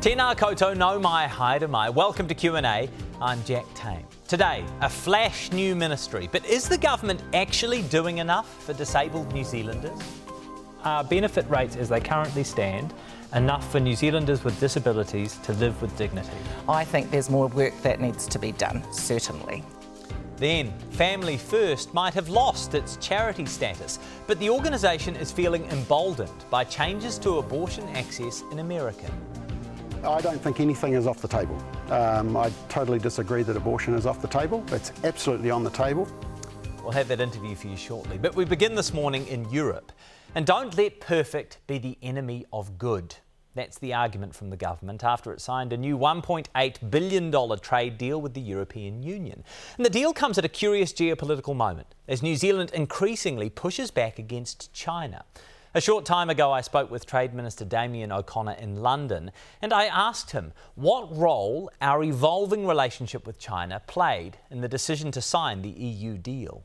Tēnā koutou no mai haere mai. Welcome to Q&A. I'm Jack Tame. Today, a flash new ministry. But is the government actually doing enough for disabled New Zealanders? Are benefit rates as they currently stand enough for New Zealanders with disabilities to live with dignity? I think there's more work that needs to be done, certainly. Then, Family First might have lost its charity status, but the organisation is feeling emboldened by changes to abortion access in America. I don't think anything is off the table. Um, I totally disagree that abortion is off the table. It's absolutely on the table. We'll have that interview for you shortly. But we begin this morning in Europe. And don't let perfect be the enemy of good. That's the argument from the government after it signed a new $1.8 billion trade deal with the European Union. And the deal comes at a curious geopolitical moment as New Zealand increasingly pushes back against China. A short time ago, I spoke with Trade Minister Damien O'Connor in London, and I asked him what role our evolving relationship with China played in the decision to sign the EU deal.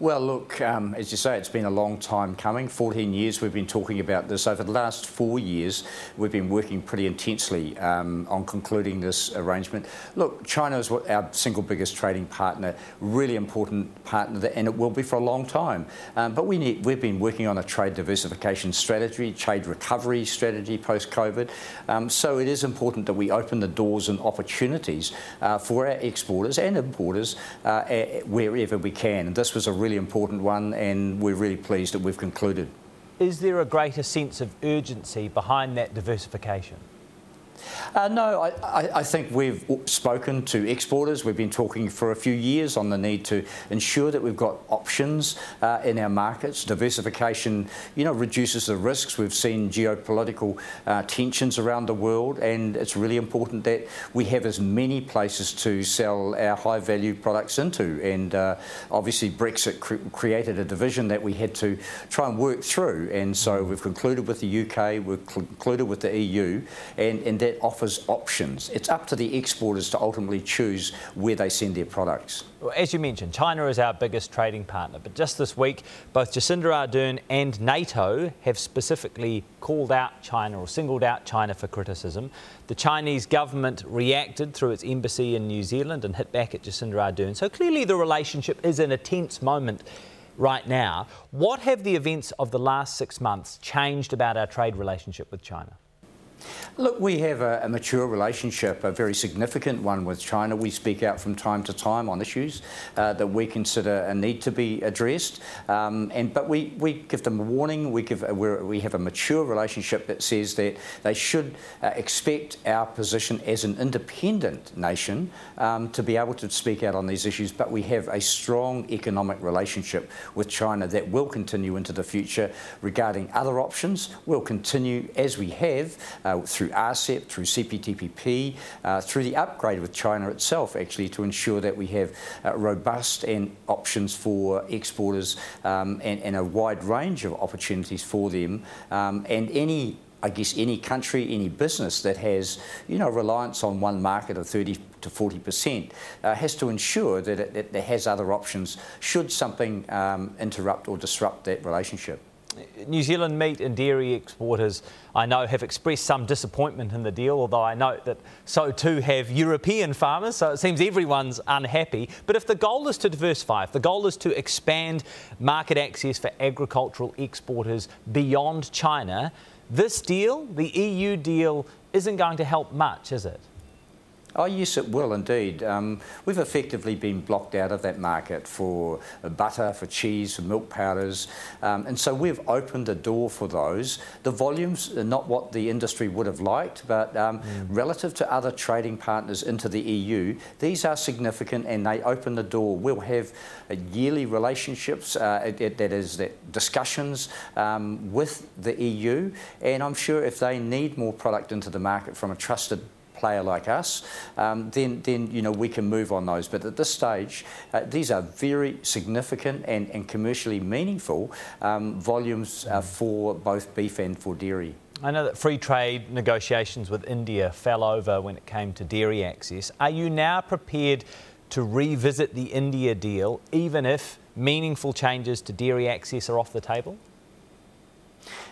Well, look, um, as you say, it's been a long time coming. 14 years we've been talking about this. Over the last four years, we've been working pretty intensely um, on concluding this arrangement. Look, China is our single biggest trading partner, really important partner, and it will be for a long time. Um, but we need, we've been working on a trade diversification strategy, trade recovery strategy post COVID. Um, so it is important that we open the doors and opportunities uh, for our exporters and importers uh, wherever we can. And this was a really important one, and we're really pleased that we've concluded. Is there a greater sense of urgency behind that diversification? Uh, no, I, I, I, think we've spoken to exporters. We've been talking for a few years on the need to ensure that we've got options uh, in our markets. Diversification, you know, reduces the risks. We've seen geopolitical uh, tensions around the world, and it's really important that we have as many places to sell our high-value products into. And uh, obviously, Brexit cre- created a division that we had to try and work through. And so we've concluded with the UK, we've concluded with the EU, and, and that offers options. It's up to the exporters to ultimately choose where they send their products. Well, as you mentioned, China is our biggest trading partner, but just this week, both Jacinda Ardern and NATO have specifically called out China or singled out China for criticism. The Chinese government reacted through its embassy in New Zealand and hit back at Jacinda Ardern. So clearly, the relationship is in a tense moment right now. What have the events of the last six months changed about our trade relationship with China? Look, we have a, a, mature relationship, a very significant one with China. We speak out from time to time on issues uh, that we consider a need to be addressed. Um, and but we, we give them a warning. We give a, we have a mature relationship that says that they should uh, expect our position as an independent nation um, to be able to speak out on these issues. But we have a strong economic relationship with China that will continue into the future. Regarding other options, we'll continue as we have uh, through RCEP, through CPTPP, uh, through the upgrade with China itself, actually, to ensure that we have uh, robust and options for exporters um, and, and, a wide range of opportunities for them. Um, and any I guess any country, any business that has, you know, reliance on one market of 30 to 40 percent uh, has to ensure that it, it, has other options should something um, interrupt or disrupt that relationship. New Zealand meat and dairy exporters, I know, have expressed some disappointment in the deal, although I note that so too have European farmers, so it seems everyone's unhappy. But if the goal is to diversify, if the goal is to expand market access for agricultural exporters beyond China, this deal, the EU deal, isn't going to help much, is it? Oh, yes, it will indeed. Um, we've effectively been blocked out of that market for butter, for cheese, for milk powders, um, and so we've opened the door for those. The volumes are not what the industry would have liked, but um, mm. relative to other trading partners into the EU, these are significant and they open the door. We'll have uh, yearly relationships, uh, that is, that discussions um, with the EU, and I'm sure if they need more product into the market from a trusted player like us, um, then, then you know, we can move on those. But at this stage, uh, these are very significant and, and commercially meaningful um, volumes uh, for both beef and for dairy. I know that free trade negotiations with India fell over when it came to dairy access. Are you now prepared to revisit the India deal, even if meaningful changes to dairy access are off the table?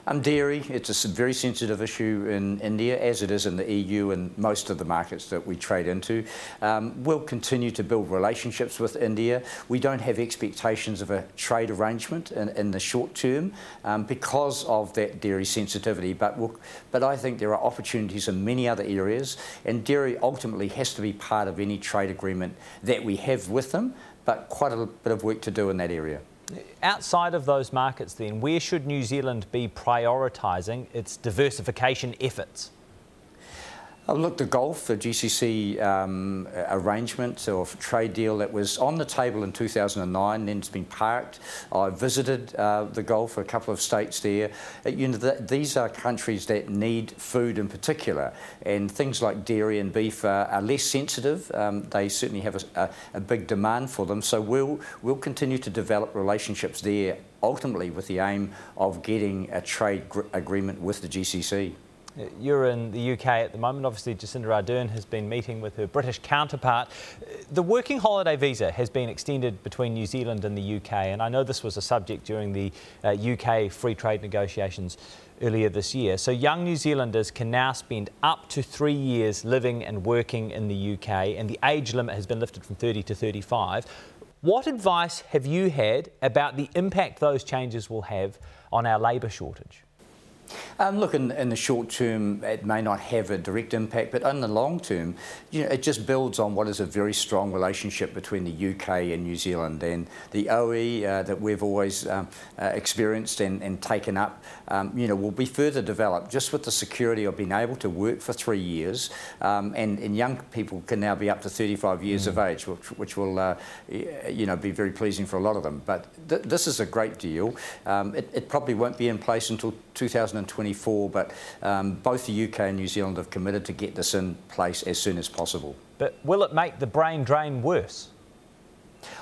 Um, dairy, it's a very sensitive issue in India, as it is in the EU and most of the markets that we trade into. Um, we'll continue to build relationships with India. We don't have expectations of a trade arrangement in, in the short term um, because of that dairy sensitivity, but, we'll, but I think there are opportunities in many other areas, and dairy ultimately has to be part of any trade agreement that we have with them, but quite a bit of work to do in that area. Outside of those markets, then, where should New Zealand be prioritising its diversification efforts? Look, the Gulf, the GCC um, arrangement or trade deal that was on the table in 2009, then it's been parked. I visited uh, the Gulf, a couple of states there. Uh, you know, the, these are countries that need food in particular, and things like dairy and beef are, less sensitive. Um, they certainly have a, big demand for them, so we'll, we'll continue to develop relationships there, ultimately with the aim of getting a trade gr- agreement with the GCC. You're in the UK at the moment. Obviously, Jacinda Ardern has been meeting with her British counterpart. The working holiday visa has been extended between New Zealand and the UK, and I know this was a subject during the uh, UK free trade negotiations earlier this year. So, young New Zealanders can now spend up to three years living and working in the UK, and the age limit has been lifted from 30 to 35. What advice have you had about the impact those changes will have on our labour shortage? Um, look, in, in, the short term, it may not have a direct impact, but in the long term, you know, it just builds on what is a very strong relationship between the UK and New Zealand and the OE uh, that we've always um, uh, experienced and, and, taken up. Um, you know, will be further developed just with the security of being able to work for three years, um, and, and, young people can now be up to 35 years mm. of age, which, which will, uh, you know, be very pleasing for a lot of them. But th- this is a great deal. Um, it, it probably won't be in place until 2024, but um, both the UK and New Zealand have committed to get this in place as soon as possible. But will it make the brain drain worse?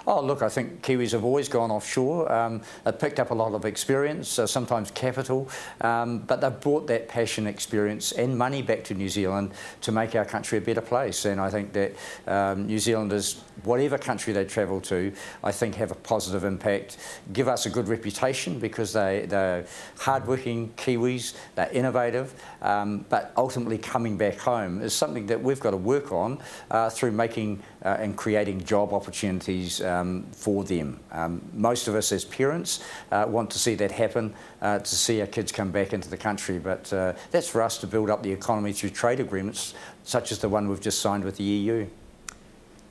Oh, look, I think Kiwis have always gone offshore. Um, they've picked up a lot of experience, uh, sometimes capital, um, but they've brought that passion, experience, and money back to New Zealand to make our country a better place. And I think that um, New Zealanders, whatever country they travel to, I think have a positive impact, give us a good reputation because they, they're hardworking Kiwis, they're innovative, um, but ultimately coming back home is something that we've got to work on uh, through making uh, and creating job opportunities um, for them. Um, most of us as parents uh, want to see that happen, uh, to see our kids come back into the country, but uh, that's for us to build up the economy through trade agreements such as the one we've just signed with the EU.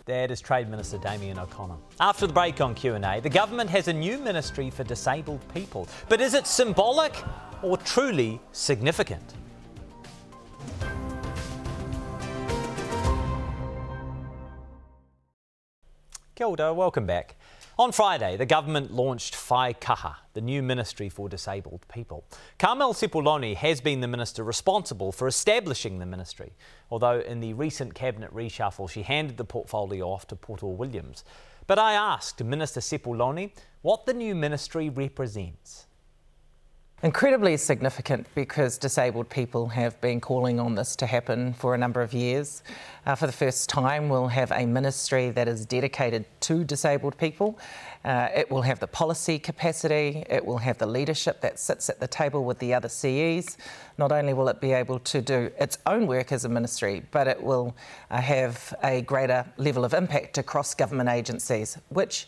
That is Trade Minister Damien O'Connor. After the break on Q&A, the government has a new ministry for disabled people. But is it symbolic or truly significant? Kia ora, welcome back. On Friday, the government launched Whai Kaha, the new Ministry for Disabled People. Carmel Sepuloni has been the minister responsible for establishing the ministry, although in the recent cabinet reshuffle she handed the portfolio off to Poto Williams. But I asked Minister Sepuloni what the new ministry represents. Incredibly significant because disabled people have been calling on this to happen for a number of years. Uh, for the first time, we'll have a ministry that is dedicated to disabled people. Uh, it will have the policy capacity, it will have the leadership that sits at the table with the other CEs. Not only will it be able to do its own work as a ministry, but it will uh, have a greater level of impact across government agencies, which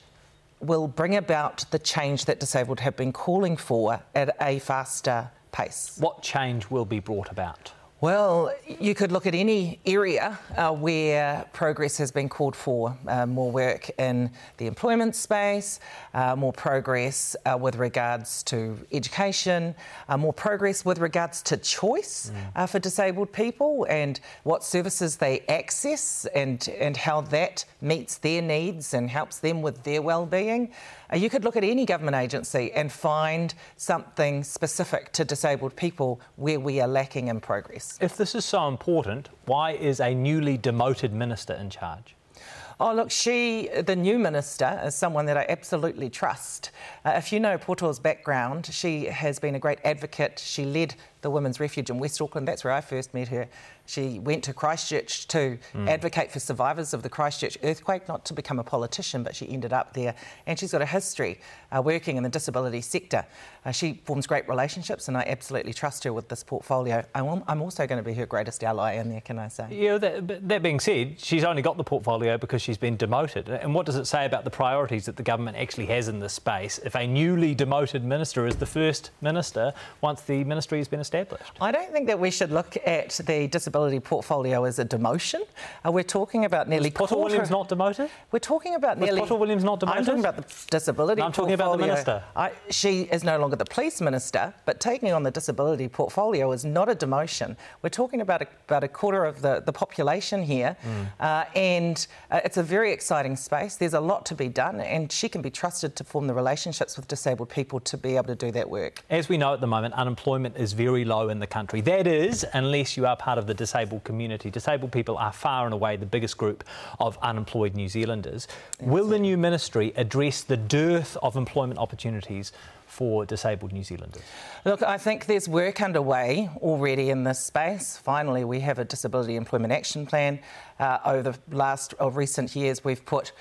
will bring about the change that disabled have been calling for at a faster pace. What change will be brought about? Well, you could look at any area uh, where progress has been called for. Uh, more work in the employment space, uh, more progress uh, with regards to education, uh, more progress with regards to choice mm. Uh, for disabled people and what services they access and, and how that meets their needs and helps them with their well-being. Uh, you could look at any government agency and find something specific to disabled people where we are lacking in progress. If this is so important, why is a newly demoted minister in charge? Oh, look, she, the new minister, is someone that I absolutely trust. Uh, if you know Poto's background, she has been a great advocate. She led the Women's Refuge in West Auckland. That's where I first met her. She went to Christchurch to mm. advocate for survivors of the Christchurch earthquake, not to become a politician, but she ended up there. And she's got a history uh, working in the disability sector. Uh, she forms great relationships, and I absolutely trust her with this portfolio. I'm, I'm also going to be her greatest ally in there, can I say? Yeah, that, that being said, she's only got the portfolio because she's been demoted. And what does it say about the priorities that the government actually has in this space if a newly demoted minister is the first minister once the ministry has been established? I don't think that we should look at the disability portfolio as a demotion. Uh, we're talking about nearly. Was Poto Williams not demoted? We're talking about Was nearly. Poto Williams not demoted? I'm talking about the disability. No, I'm talking portfolio. about the minister. I, she is no longer the police minister, but taking on the disability portfolio is not a demotion. We're talking about a, about a quarter of the, the population here, mm. uh, and uh, it's a very exciting space. There's a lot to be done, and she can be trusted to form the relationships with disabled people to be able to do that work. As we know at the moment, unemployment is very low in the country. That is, unless you are part of the disabled community. Disabled people are far and away the biggest group of unemployed New Zealanders. Will the new ministry address the dearth of employment opportunities for disabled New Zealanders? Look, I think there's work underway already in this space. Finally, we have a disability employment action plan. Uh, over the last or recent years, we've put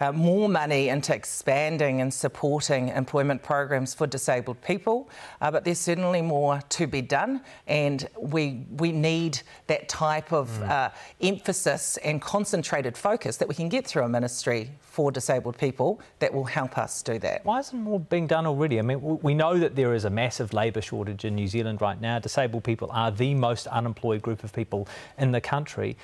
uh, more money into expanding and supporting employment programs for disabled people, uh, but there's certainly more to be done, and we we need that type of mm. uh, emphasis and concentrated focus that we can get through a ministry for disabled people that will help us do that. Why isn't more being done already? I mean, we know that there is a massive labour shortage in New Zealand right now. Disabled people are the most unemployed group of people in the country.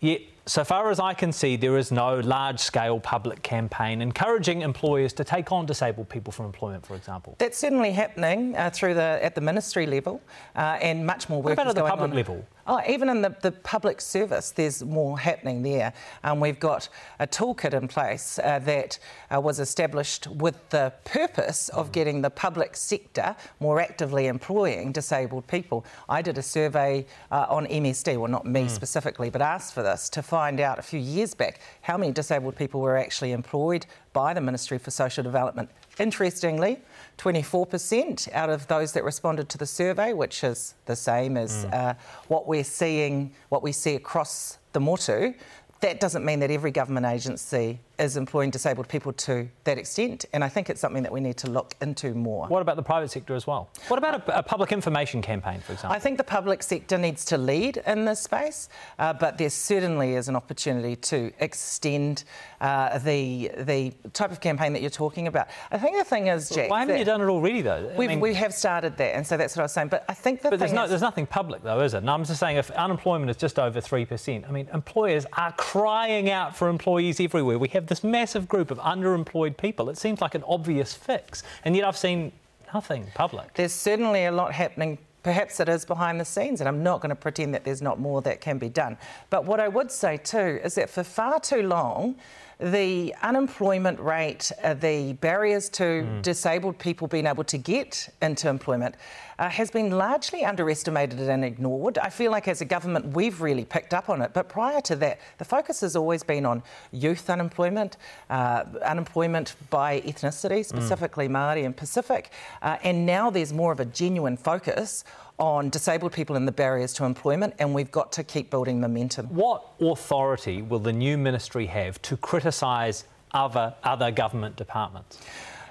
Yet so far as I can see, there is no large scale public campaign encouraging employers to take on disabled people from employment, for example. That's certainly happening uh, through the, at the ministry level, uh, and much more work what about at the public on. level? Oh, even in the, the public service, there's more happening there. Um, we've got a toolkit in place uh, that uh, was established with the purpose of mm. getting the public sector more actively employing disabled people. I did a survey uh, on MSD, well, not me mm. specifically, but asked for this to find out a few years back how many disabled people were actually employed by the Ministry for Social Development. Interestingly, 24% out of those that responded to the survey, which is the same as mm. uh, what we're seeing, what we see across the Motu, that doesn't mean that every government agency is employing disabled people to that extent, and I think it's something that we need to look into more. What about the private sector as well? What about a, a public information campaign, for example? I think the public sector needs to lead in this space, uh, but there certainly is an opportunity to extend uh, the the type of campaign that you're talking about. I think the thing is, Jack. Why haven't you done it already, though? We've, mean, we have started that, and so that's what I was saying. But I think the but there's, no, is, there's nothing public, though, is it? And I'm just saying, if unemployment is just over three percent, I mean, employers are crying out for employees everywhere. We have this massive group of underemployed people. It seems like an obvious fix, and yet I've seen nothing public. There's certainly a lot happening perhaps it is behind the scenes, and I'm not going to pretend that there's not more that can be done. But what I would say too is that for far too long, the unemployment rate, uh, the barriers to mm. disabled people being able to get into employment uh, has been largely underestimated and ignored. I feel like as a government we've really picked up on it, but prior to that, the focus has always been on youth unemployment, uh, unemployment by ethnicity, mm. specifically mm. Māori and Pacific, uh, and now there's more of a genuine focus on disabled people and the barriers to employment, and we've got to keep building momentum. What authority will the new ministry have to criticise other, other government departments?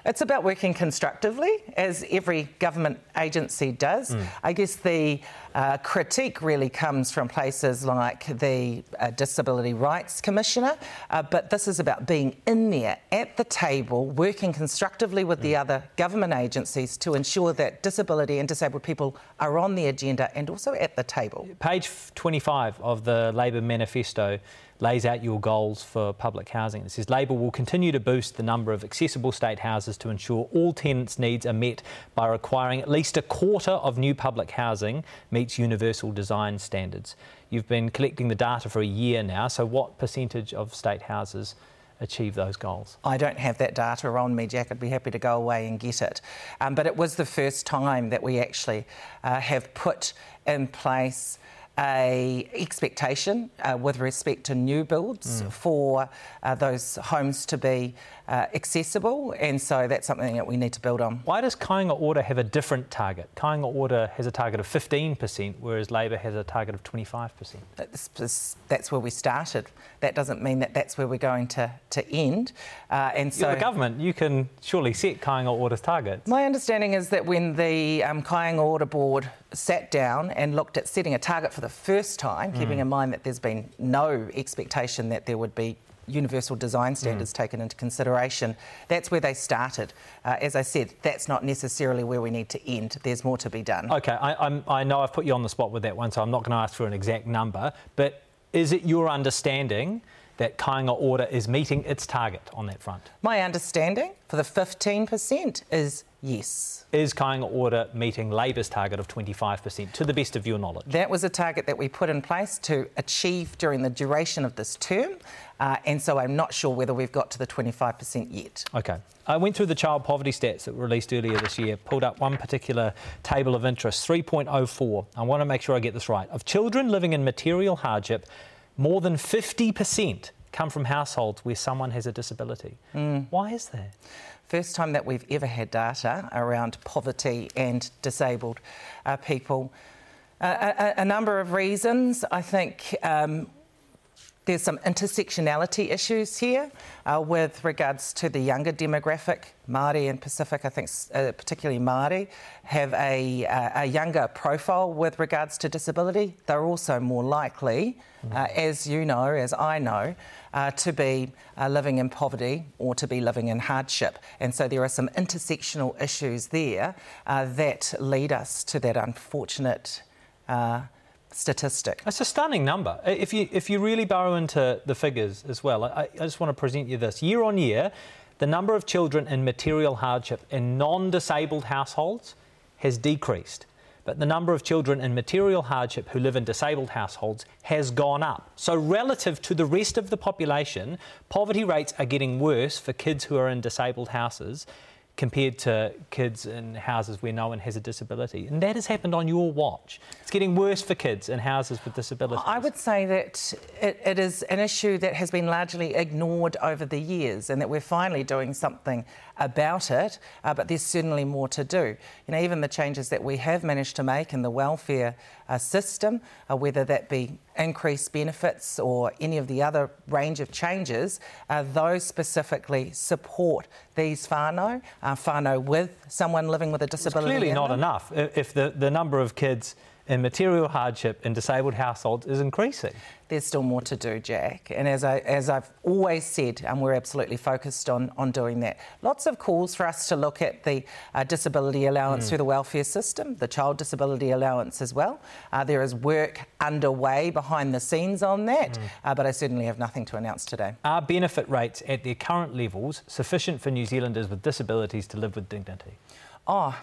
It's about working constructively, as every government agency does. Mm. I guess the uh, critique really comes from places like the uh, Disability Rights Commissioner, uh, but this is about being in there at the table, working constructively with mm. the other government agencies to ensure that disability and disabled people are on the agenda and also at the table. Page 25 of the Labor manifesto lays out your goals for public housing. It says Labor will continue to boost the number of accessible state houses to ensure all tenants' needs are met by requiring at least a quarter of new public housing meets universal design standards. You've been collecting the data for a year now, so what percentage of state houses? achieve those goals? I don't have that data on me, Jack. I'd be happy to go away and get it. Um, but it was the first time that we actually uh, have put in place a expectation uh, with respect to new builds mm. for uh, those homes to be uh, accessible, and so that's something that we need to build on. Why does Kāinga Ora have a different target? Kāinga Ora has a target of 15%, whereas Labor has a target of 25%. That's, that's where we started. That doesn't mean that that's where we're going to, to end. Uh, and so You're the government, you can surely set Kāinga Ora's targets. My understanding is that when the um, Kāinga Ora board sat down and looked at setting a target for the first time, mm. keeping in mind that there's been no expectation that there would be universal design standards mm. taken into consideration. That's where they started. Uh, as I said, that's not necessarily where we need to end. There's more to be done. Okay, I, I know I've put you on the spot with that one, so I'm not going to ask for an exact number, but is it your understanding that Kāinga Ora is meeting its target on that front? My understanding for the 15% is yes. Is Kāinga Ora meeting Labor's target of 25% to the best of your knowledge? That was a target that we put in place to achieve during the duration of this term. Uh, and so I'm not sure whether we've got to the 25% yet. Okay. I went through the child poverty stats that were released earlier this year, pulled up one particular table of interest, 3.04. I want to make sure I get this right. Of children living in material hardship, more than 50% come from households where someone has a disability. Mm. Why is that? First time that we've ever had data around poverty and disabled uh, people. Uh, a, a, number of reasons. I think um, there's some intersectionality issues here uh, with regards to the younger demographic. Māori and Pacific, I think, uh, particularly Māori, have a, uh, a, younger profile with regards to disability. They're also more likely, uh, as you know, as I know, uh, to be uh, living in poverty or to be living in hardship. And so there are some intersectional issues there that lead us to that unfortunate statistic. It's a stunning number. If you if you really burrow into the figures as well, I, I just want to present you this. Year on year, the number of children in material hardship in non-disabled households has decreased. But the number of children in material hardship who live in disabled households has gone up. So, relative to the rest of the population, poverty rates are getting worse for kids who are in disabled houses compared to kids in houses where no one has a disability. And that has happened on your watch. It's getting worse for kids in houses with disabilities. I would say that it, it is an issue that has been largely ignored over the years and that we're finally doing something about it, uh, but there's certainly more to do. You know, even the changes that we have managed to make in the welfare uh, system, uh, whether that be increased benefits or any of the other range of changes, uh, those specifically support these whānau, uh, whānau with someone living with a disability. It's clearly not them. enough if the, the number of kids in material hardship in disabled households is increasing. There's still more to do, Jack. And as, I, as I've always said, and we're absolutely focused on, on doing that. Lots of calls for us to look at the uh, disability allowance mm. through the welfare system, the child disability allowance as well. Uh, there is work underway behind the scenes on that, mm. uh, but I certainly have nothing to announce today. Are benefit rates at their current levels sufficient for New Zealanders with disabilities to live with dignity? Oh,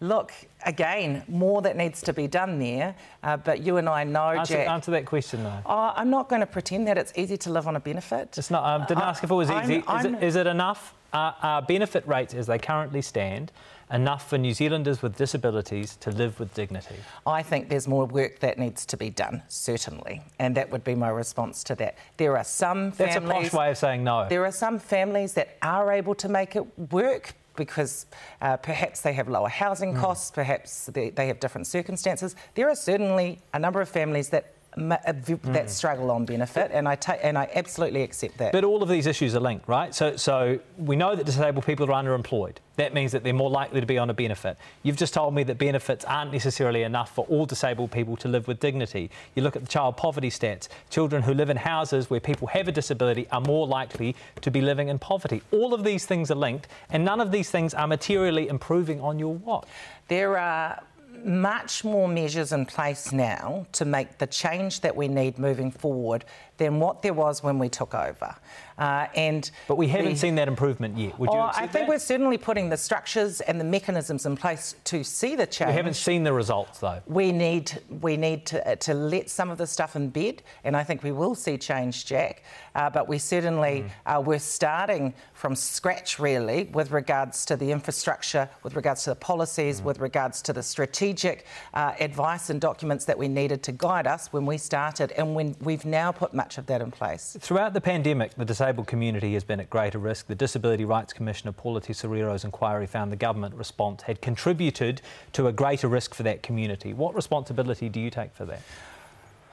look, again, more that needs to be done there. Uh, but you and I know, answer, Jack. Answer that question, though. Oh, I'm not going to pretend that it's easy to live on a benefit. It's not. I um, didn't uh, ask if it was easy. I'm, I'm, is, it, is, it enough? Are, are benefit rates as they currently stand enough for New Zealanders with disabilities to live with dignity? I think there's more work that needs to be done, certainly, and that would be my response to that. There are some families. That's a posh way of saying no. There are some families that are able to make it work because uh, perhaps they have lower housing mm. costs, perhaps they, they have different circumstances. There are certainly a number of families that that struggle on benefit, and I ta- and I absolutely accept that. But all of these issues are linked, right? So so we know that disabled people are underemployed. That means that they're more likely to be on a benefit. You've just told me that benefits aren't necessarily enough for all disabled people to live with dignity. You look at the child poverty stats. Children who live in houses where people have a disability are more likely to be living in poverty. All of these things are linked, and none of these things are materially improving on your watch. There are much more measures in place now to make the change that we need moving forward than what there was when we took over. Uh, and but we haven't the, seen that improvement yet. Would you? Oh, I think that? we're certainly putting the structures and the mechanisms in place to see the change. We haven't seen the results though. We need we need to, uh, to let some of the stuff in bed, and I think we will see change, Jack. Uh, but we certainly mm. uh, we're starting from scratch really with regards to the infrastructure, with regards to the policies, mm. with regards to the strategic uh, advice and documents that we needed to guide us when we started, and when we've now put much of that in place. Throughout the pandemic, the disabled community has been at greater risk. The Disability Rights Commissioner Paula Tesorero's inquiry found the government response had contributed to a greater risk for that community. What responsibility do you take for that?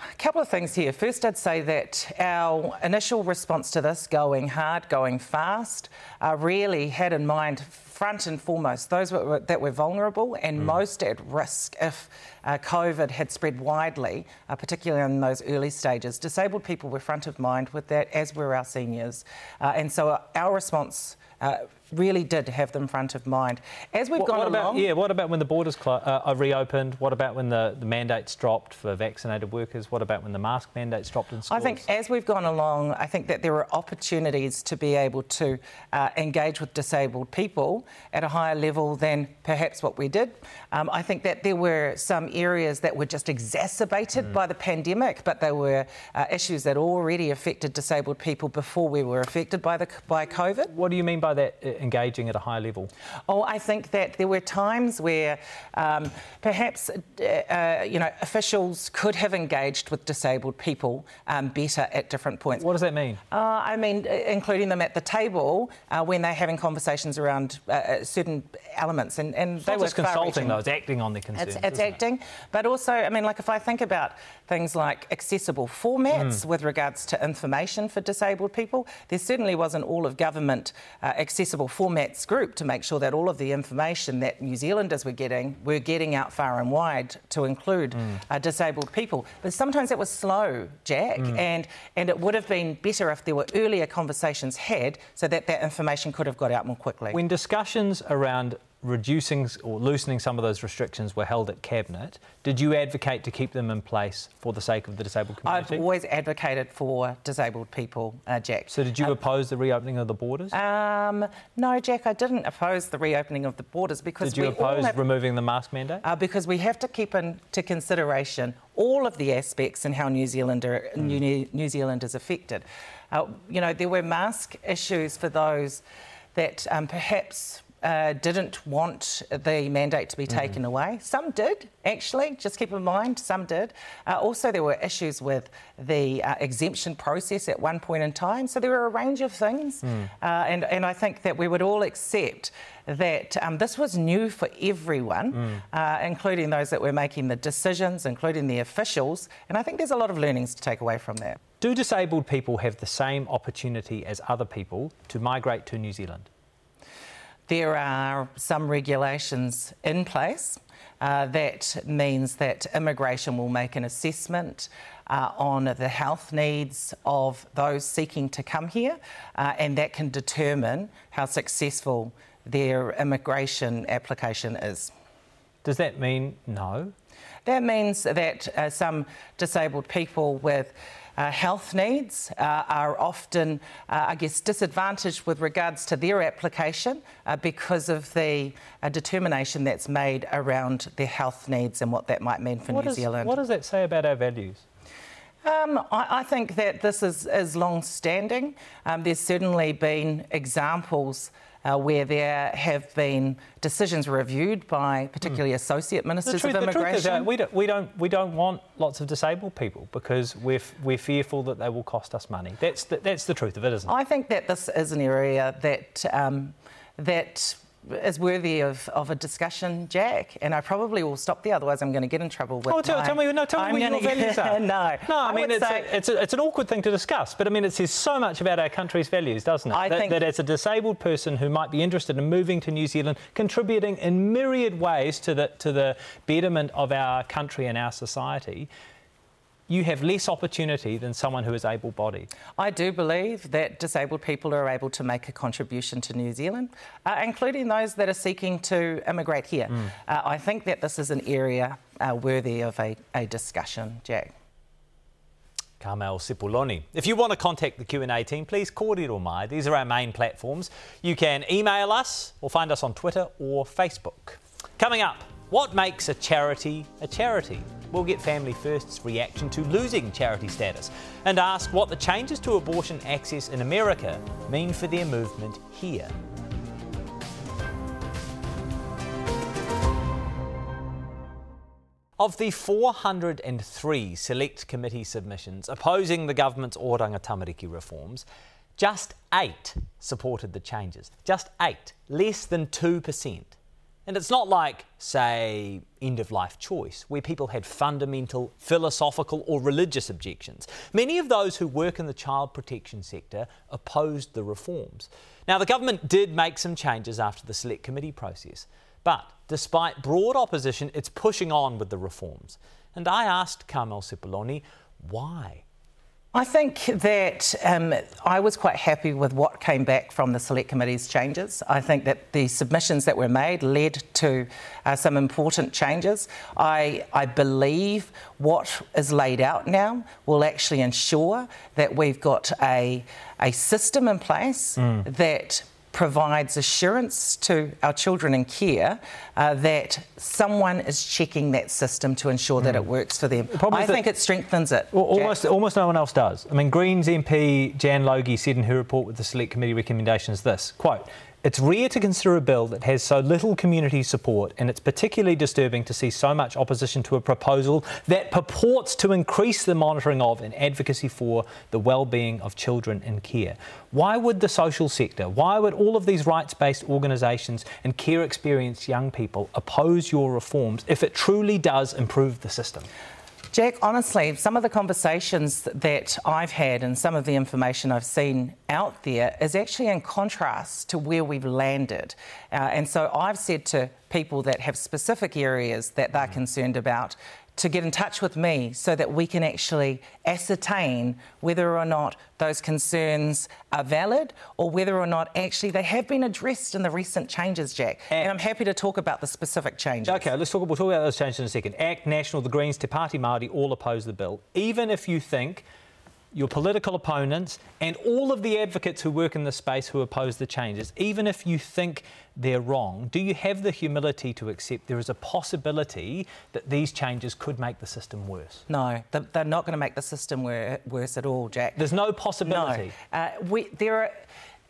A couple of things here. First, I'd say that our initial response to this, going hard, going fast, uh, really had in mind front and foremost those were, that were vulnerable and mm. most at risk if uh, COVID had spread widely, uh, particularly in those early stages. Disabled people were front of mind with that, as were our seniors. Uh, and so our response uh, really did have them front of mind. As we've what, gone what along, about, yeah, what about when the borders cl- uh, are reopened? What about when the, the mandates dropped for vaccinated workers? What about when the mask mandates dropped in schools? I think as we've gone along, I think that there are opportunities to be able to uh, engage with disabled people at a higher level than perhaps what we did. Um, I think that there were some areas that were just exacerbated mm. by the pandemic, but they were uh, issues that already affected disabled people before we were affected by the by COVID. What do you mean by that? Engaging at a high level? Oh, I think that there were times where um, perhaps uh, uh, you know officials could have engaged with disabled people um, better at different points. What does that mean? Uh, I mean, uh, including them at the table uh, when they're having conversations around uh, certain elements, and, and it's they were consulting though; it's acting on their concerns. It's, it's acting, it? but also, I mean, like if I think about things like accessible formats mm. with regards to information for disabled people, there certainly wasn't all of government accessible formats group to make sure that all of the information that New Zealanders were getting were getting out far and wide to include mm. uh, disabled people. But sometimes it was slow, Jack, mm. and and it would have been better if there were earlier conversations had so that that information could have got out more quickly. When discussions around reducing or loosening some of those restrictions were held at Cabinet. Did you advocate to keep them in place for the sake of the disabled community? I've always advocated for disabled people, uh, Jack. So did you uh, oppose the reopening of the borders? Um, no, Jack, I didn't oppose the reopening of the borders because did you oppose have, removing the mask mandate? Uh, because we have to keep into consideration all of the aspects and how New Zealander mm. New, New Zealand is affected. Uh, you know, there were mask issues for those that um, perhaps uh, didn't want the mandate to be mm-hmm. taken mm. away. Some did, actually, just keep in mind, some did. Uh, also, there were issues with the uh, exemption process at one point in time. So there were a range of things. Mm. and, and I think that we would all accept that um, this was new for everyone, mm. uh, including those that were making the decisions, including the officials. And I think there's a lot of learnings to take away from that. Do disabled people have the same opportunity as other people to migrate to New Zealand? There are some regulations in place. Uh, that means that immigration will make an assessment uh, on the health needs of those seeking to come here, uh, and that can determine how successful their immigration application is. Does that mean no? That means that uh, some disabled people with uh, health needs uh, are often, uh, I guess, disadvantaged with regards to their application uh, because of the uh, determination that's made around their health needs and what that might mean for what New is, Zealand. What does that say about our values? Um, I, I, think that this is, is long standing. Um, there's certainly been examples uh, where there have been decisions reviewed by particularly mm. associate ministers truth, of immigration. The truth is, we, don't, we, don't, we don't want lots of disabled people because we're, we're fearful that they will cost us money. That's the, that's the truth of it, isn't it? I think that this is an area that, um, that is worthy of, of a discussion, Jack. And I probably will stop there, otherwise I'm going to get in trouble with. Oh, tell, my, tell me, no, tell I'm me what your values are. no, no. I, I mean, it's, say, a, it's, a, it's an awkward thing to discuss, but I mean, it says so much about our country's values, doesn't it? I that, think that as a disabled person who might be interested in moving to New Zealand, contributing in myriad ways to the to the betterment of our country and our society you have less opportunity than someone who is able bodied. I do believe that disabled people are able to make a contribution to New Zealand, uh, including those that are seeking to immigrate here. Mm. Uh, I think that this is an area uh, worthy of a, a discussion, Jack. Carmel Sepuloni. If you want to contact the Q&A team, please kōrero mai. These are our main platforms. You can email us or find us on Twitter or Facebook. Coming up, what makes a charity a charity? We'll get Family First's reaction to losing charity status and ask what the changes to abortion access in America mean for their movement here. Of the 403 Select Committee submissions opposing the government's Oranga Tamariki reforms, just eight supported the changes. Just eight, less than 2%. And it's not like, say, end of life choice, where people had fundamental philosophical or religious objections. Many of those who work in the child protection sector opposed the reforms. Now, the government did make some changes after the Select Committee process. But despite broad opposition, it's pushing on with the reforms. And I asked Carmel Sepuloni why. I think that um, I was quite happy with what came back from the Select Committee's changes. I think that the submissions that were made led to uh, some important changes. I, I believe what is laid out now will actually ensure that we've got a, a system in place mm. that provides assurance to our children in care uh, that someone is checking that system to ensure mm. that it hmm. works for them. I think it strengthens it. Well, almost, almost no one else does. I mean, Greens MP Jan Logie said in her report with the Select Committee recommendations this quote, it's rare to consider a bill that has so little community support, and it's particularly disturbing to see so much opposition to a proposal that purports to increase the monitoring of and advocacy for the well-being of children in care. Why would the social sector, why would all of these rights-based organisations and care experienced young people oppose your reforms if it truly does improve the system? Jack, honestly, some of the conversations that I've had and some of the information I've seen out there is actually in contrast to where we've landed. Uh, and so I've said to people that have specific areas that they're concerned about to get in touch with me so that we can actually ascertain whether or not those concerns are valid or whether or not actually they have been addressed in the recent changes, Jack. Act. And I'm happy to talk about the specific changes. Okay, let's talk, we'll talk about those changes in a second. ACT, National, the Greens, Te Pāti Māori all oppose the bill. Even if you think your political opponents, and all of the advocates who work in the space who oppose the changes, even if you think they're wrong, do you have the humility to accept there is a possibility that these changes could make the system worse? No, they're not going to make the system worse at all, Jack. There's no possibility. No. Uh, we, there are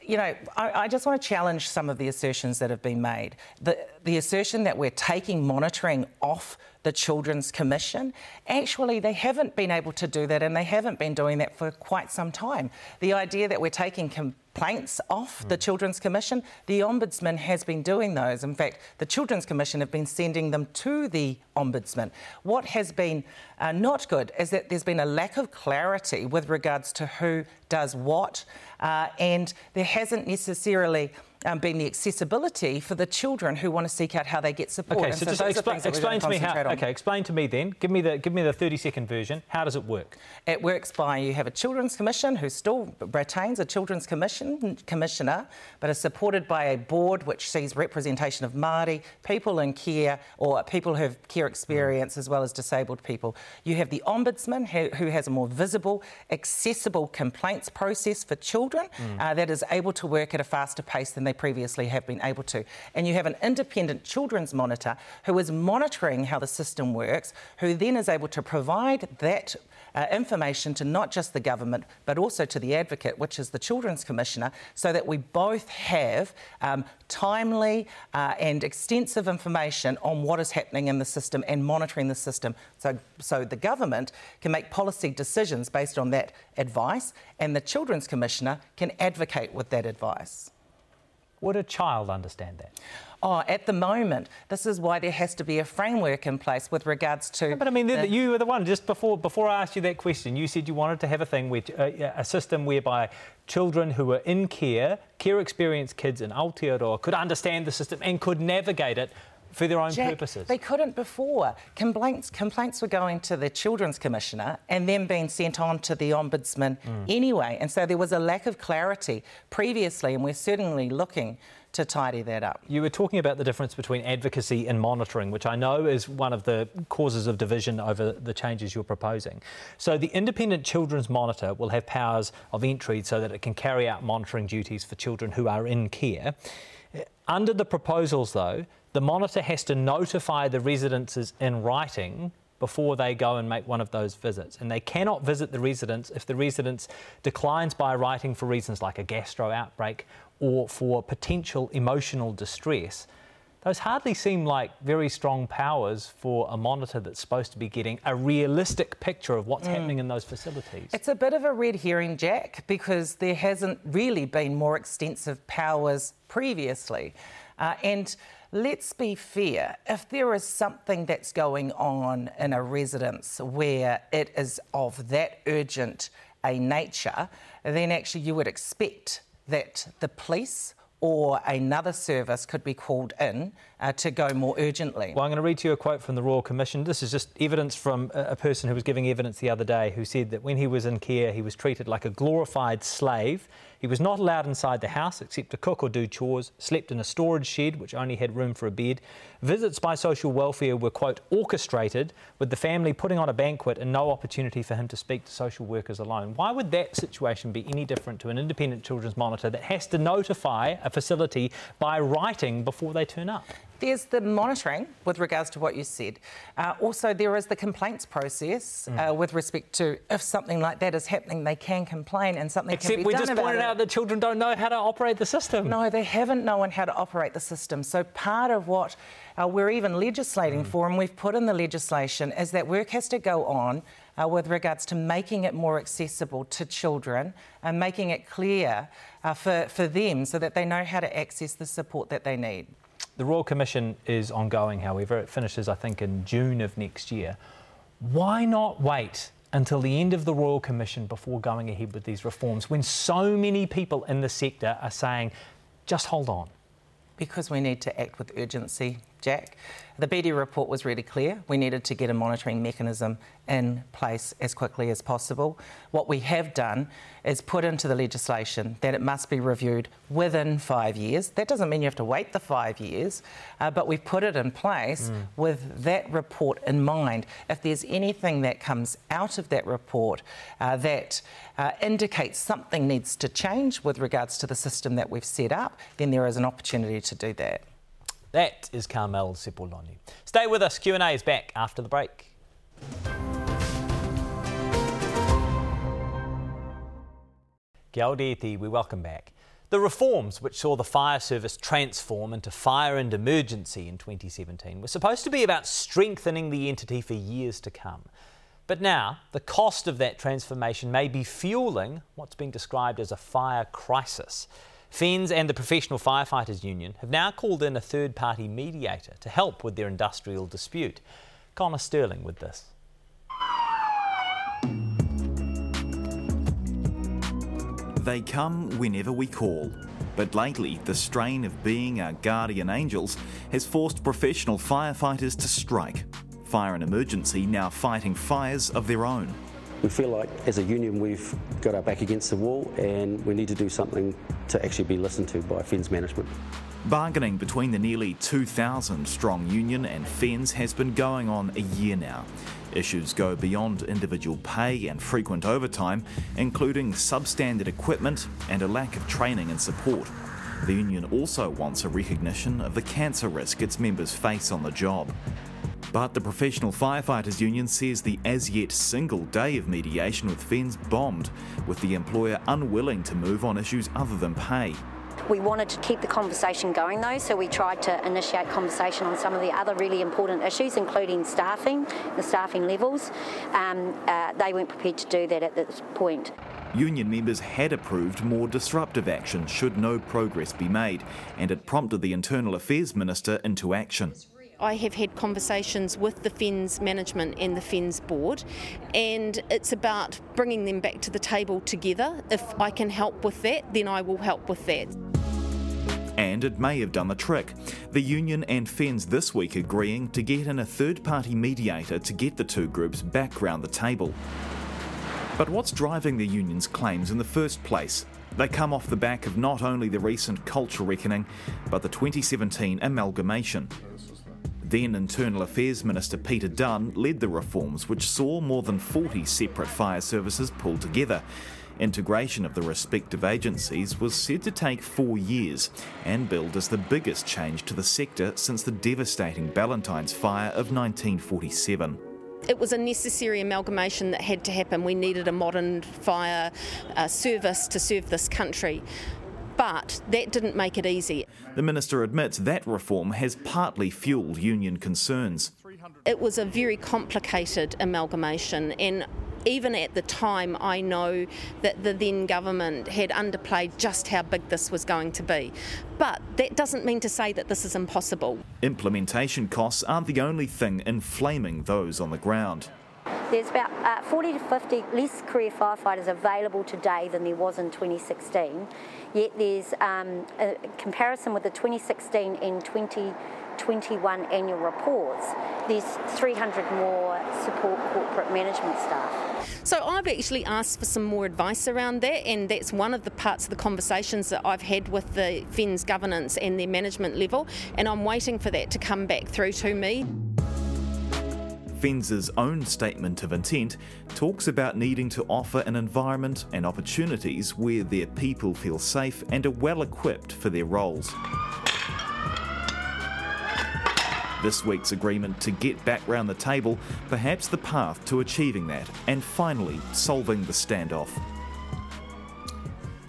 you know, I, I, just want to challenge some of the assertions that have been made. The, the assertion that we're taking monitoring off the Children's Commission, actually, they haven't been able to do that and they haven't been doing that for quite some time. The idea that we're taking complaints off mm. the Children's Commission, the Ombudsman has been doing those. In fact, the Children's Commission have been sending them to the Ombudsman. What has been uh, not good is that there's been a lack of clarity with regards to who does what, uh, and there hasn't necessarily um, being the accessibility for the children who want to seek out how they get support. Okay, so, so just expl- explain to me how. On. Okay, explain to me then. Give me the give me the 30 second version. How does it work? It works by you have a children's commission who still retains a children's commission commissioner, but is supported by a board which sees representation of Māori people in care or people who have care experience mm. as well as disabled people. You have the ombudsman who, who has a more visible, accessible complaints process for children mm. uh, that is able to work at a faster pace than they previously have been able to. And you have an independent children's monitor who is monitoring how the system works, who then is able to provide that uh, information to not just the government but also to the advocate, which is the Children's Commissioner, so that we both have um, timely uh, and extensive information on what is happening in the system and monitoring the system. So, so the government can make policy decisions based on that advice, and the Children's Commissioner can advocate with that advice. Would a child understand that? Oh, at the moment, this is why there has to be a framework in place with regards to. but I mean, the, you were the one just before before I asked you that question. You said you wanted to have a thing with uh, a system whereby children who were in care, care experienced kids in Aotearoa could understand the system and could navigate it for their own Jack, purposes. They couldn't before. Complaints complaints were going to the Children's Commissioner and then being sent on to the Ombudsman mm. anyway. And so there was a lack of clarity previously, and we're certainly looking to tidy that up. You were talking about the difference between advocacy and monitoring, which I know is one of the causes of division over the changes you're proposing. So, the Independent Children's Monitor will have powers of entry so that it can carry out monitoring duties for children who are in care. Under the proposals, though, the monitor has to notify the residences in writing before they go and make one of those visits. And they cannot visit the residence if the residence declines by writing for reasons like a gastro outbreak or for potential emotional distress. Those hardly seem like very strong powers for a monitor that's supposed to be getting a realistic picture of what's mm. happening in those facilities. It's a bit of a red herring, Jack, because there hasn't really been more extensive powers previously. Uh, and let's be fair, if there is something that's going on in a residence where it is of that urgent a nature, then actually you would expect that the police or another service could be called in uh, to go more urgently. Well, I'm going to read to you a quote from the Royal Commission. This is just evidence from a person who was giving evidence the other day who said that when he was in care, he was treated like a glorified slave. He was not allowed inside the house except to cook or do chores, slept in a storage shed which only had room for a bed. Visits by social welfare were, quote, orchestrated, with the family putting on a banquet and no opportunity for him to speak to social workers alone. Why would that situation be any different to an independent children's monitor that has to notify a facility by writing before they turn up? There's the monitoring with regards to what you said. Uh, also, there is the complaints process mm. uh, with respect to if something like that is happening, they can complain and something Except can be done. Except we just pointed out that children don't know how to operate the system. No, they haven't known how to operate the system. So part of what uh, we're even legislating mm. for, and we've put in the legislation, is that work has to go on uh, with regards to making it more accessible to children and making it clear uh, for, for them so that they know how to access the support that they need. The Royal Commission is ongoing, however. It finishes, I think, in June of next year. Why not wait until the end of the Royal Commission before going ahead with these reforms when so many people in the sector are saying, just hold on? Because we need to act with urgency, Jack. The Beattie report was really clear. We needed to get a monitoring mechanism in place as quickly as possible. What we have done is put into the legislation that it must be reviewed within five years. That doesn't mean you have to wait the five years, uh, but we've put it in place mm. with that report in mind. If there's anything that comes out of that report uh, that uh, indicates something needs to change with regards to the system that we've set up, then there is an opportunity to do that. That is Carmel Sepuloni. Stay with us. Q&A is back after the break. Kia we welcome back. The reforms which saw the fire service transform into fire and emergency in 2017 were supposed to be about strengthening the entity for years to come. But now, the cost of that transformation may be fueling what's been described as a fire crisis. FENZ and the Professional Firefighters Union have now called in a third party mediator to help with their industrial dispute. Connor Sterling with this. They come whenever we call. But lately, the strain of being our guardian angels has forced professional firefighters to strike. Fire and Emergency now fighting fires of their own. We feel like as a union we've got our back against the wall and we need to do something to actually be listened to by FENZ management. Bargaining between the nearly 2,000 strong union and FENZ has been going on a year now. Issues go beyond individual pay and frequent overtime, including substandard equipment and a lack of training and support. The union also wants a recognition of the cancer risk its members face on the job. But the Professional Firefighters Union says the as yet single day of mediation with FENZ bombed, with the employer unwilling to move on issues other than pay. We wanted to keep the conversation going though, so we tried to initiate conversation on some of the other really important issues, including staffing, the staffing levels. Um, uh, they weren't prepared to do that at this point. Union members had approved more disruptive action should no progress be made, and it prompted the Internal Affairs Minister into action. I have had conversations with the FENZ management and the FENZ board, and it's about bringing them back to the table together. If I can help with that, then I will help with that. And it may have done the trick. The union and FENZ this week agreeing to get in a third party mediator to get the two groups back round the table. But what's driving the union's claims in the first place? They come off the back of not only the recent culture reckoning, but the 2017 amalgamation. Then Internal Affairs Minister Peter Dunne led the reforms, which saw more than 40 separate fire services pulled together. Integration of the respective agencies was said to take four years and billed as the biggest change to the sector since the devastating Ballantyne's fire of 1947 it was a necessary amalgamation that had to happen. We needed a modern fire uh, service to serve this country. But that didn't make it easy. The Minister admits that reform has partly fuelled union concerns. It was a very complicated amalgamation, and even at the time, I know that the then government had underplayed just how big this was going to be. But that doesn't mean to say that this is impossible. Implementation costs aren't the only thing inflaming those on the ground. There's about uh, 40 to 50 less career firefighters available today than there was in 2016. Yet there's um, a comparison with the 2016 and 2021 annual reports. There's 300 more support corporate management staff. So I've actually asked for some more advice around that, and that's one of the parts of the conversations that I've had with the FENZ governance and their management level, and I'm waiting for that to come back through to me. FENZ's own statement of intent talks about needing to offer an environment and opportunities where their people feel safe and are well equipped for their roles. This week's agreement to get back round the table, perhaps the path to achieving that, and finally solving the standoff.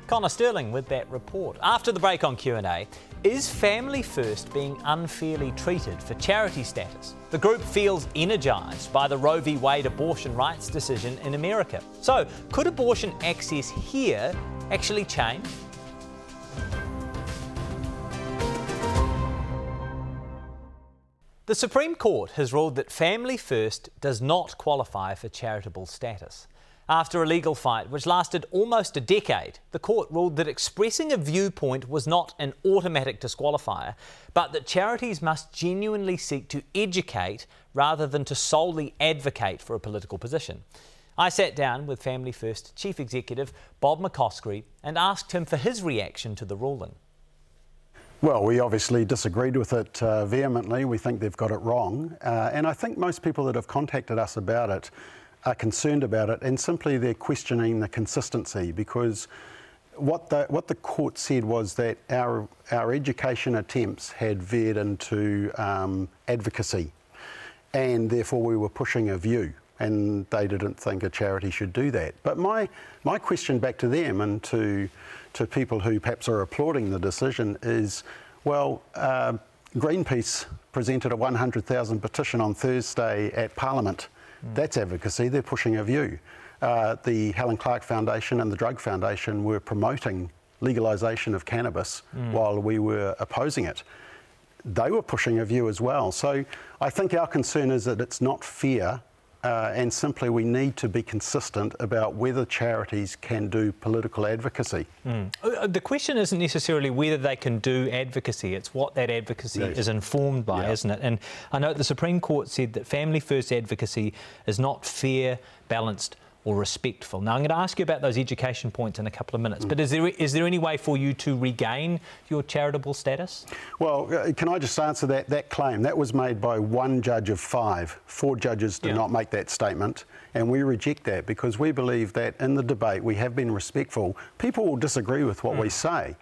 Connor Sterling with that report. After the break on Q&A, is Family First being unfairly treated for charity status? The group feels energised by the Roe v. Wade abortion rights decision in America. So, could abortion access here actually change? The Supreme Court has ruled that Family First does not qualify for charitable status. After a legal fight which lasted almost a decade, the court ruled that expressing a viewpoint was not an automatic disqualifier, but that charities must genuinely seek to educate rather than to solely advocate for a political position. I sat down with Family First Chief Executive Bob McCoskrie and asked him for his reaction to the ruling. Well, we obviously disagreed with it uh, vehemently. We think they've got it wrong. Uh, and I think most people that have contacted us about it are concerned about it and simply they're questioning the consistency because what the, what the court said was that our, our education attempts had veered into um, advocacy and therefore we were pushing a view and they didn't think a charity should do that. But my, my question back to them and to to people who perhaps are applauding the decision is, well, uh, Greenpeace presented a 100,000 petition on Thursday at Parliament. That's advocacy, they're pushing a view. Uh, the Helen Clark Foundation and the Drug Foundation were promoting legalisation of cannabis mm. while we were opposing it. They were pushing a view as well. So I think our concern is that it's not fear uh, and simply we need to be consistent about whether charities can do political advocacy. Mm. The question isn't necessarily whether they can do advocacy, it's what that advocacy yes. is informed by, yeah. isn't it? And I know the Supreme Court said that family first advocacy is not fair, balanced, or respectful. Now, I'm going to ask you about those education points in a couple of minutes, mm. but is there, is there any way for you to regain your charitable status? Well, uh, can I just answer that, that claim? That was made by one judge of five. Four judges did yeah. not make that statement, and we reject that because we believe that in the debate we have been respectful. People will disagree with what mm. we say.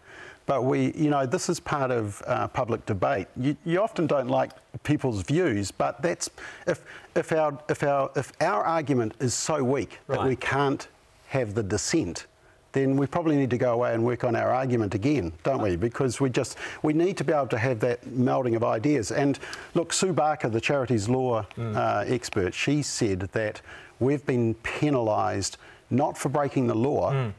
But we, you know, this is part of uh, public debate. You, you, often don't like people's views, but that's if if our if our if our argument is so weak right. that we can't have the dissent, then we probably need to go away and work on our argument again, don't we? Because we just we need to be able to have that melding of ideas. And look, Sue Barker, the charities law mm. uh, expert, she said that we've been penalised not for breaking the law. Mm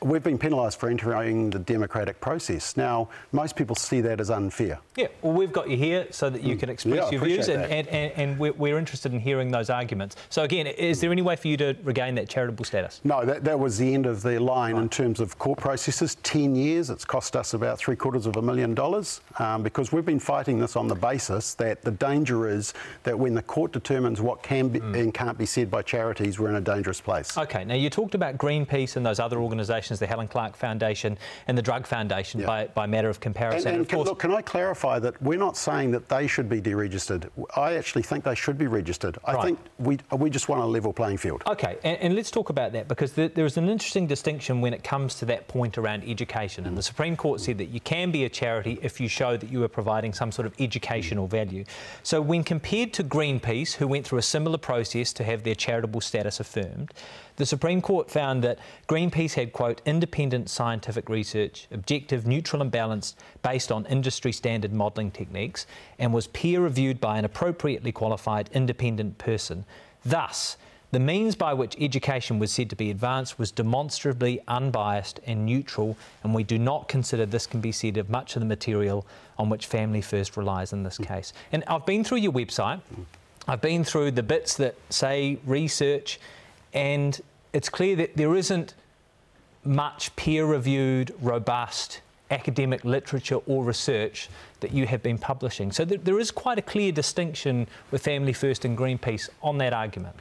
we've been penalised for entering the democratic process. Now, most people see that as unfair. Yeah, well, we've got you here so that you can express Yeah, your views, and, and, and, and we're, we're interested in hearing those arguments. So, again, is there any way for you to regain that charitable status? No, that, that was the end of the line in terms of court processes. 10 years, it's cost us about three quarters of a million dollars um, because we've been fighting this on the basis that the danger is that when the court determines what can be and can't be said by charities, we're in a dangerous place. Okay, now you talked about Greenpeace and those other organisations, the Helen Clark Foundation and the Drug Foundation, Yeah. by, by matter of comparison. and of can, course, look, can I clarify that we're not saying that they should be deregistered. I actually think they should be registered. I Right. think we, we just want a level playing field. Okay, and, and let's talk about that because there, there is an interesting distinction when it comes to that point around education. And the Supreme Court said that you can be a charity if you show that you are providing some sort of educational value. So, when compared to Greenpeace, who went through a similar process to have their charitable status affirmed, the Supreme Court found that Greenpeace had, quote, independent scientific research, objective, neutral, and balanced, based on industry standard modelling techniques, and was peer reviewed by an appropriately qualified independent person. Thus, the means by which education was said to be advanced was demonstrably unbiased and neutral, and we do not consider this can be said of much of the material on which Family First relies in this case. And I've been through your website, I've been through the bits that say research, and it's clear that there isn't much peer reviewed, robust academic literature or research that you have been publishing. So th- there is quite a clear distinction with Family First and Greenpeace on that argument.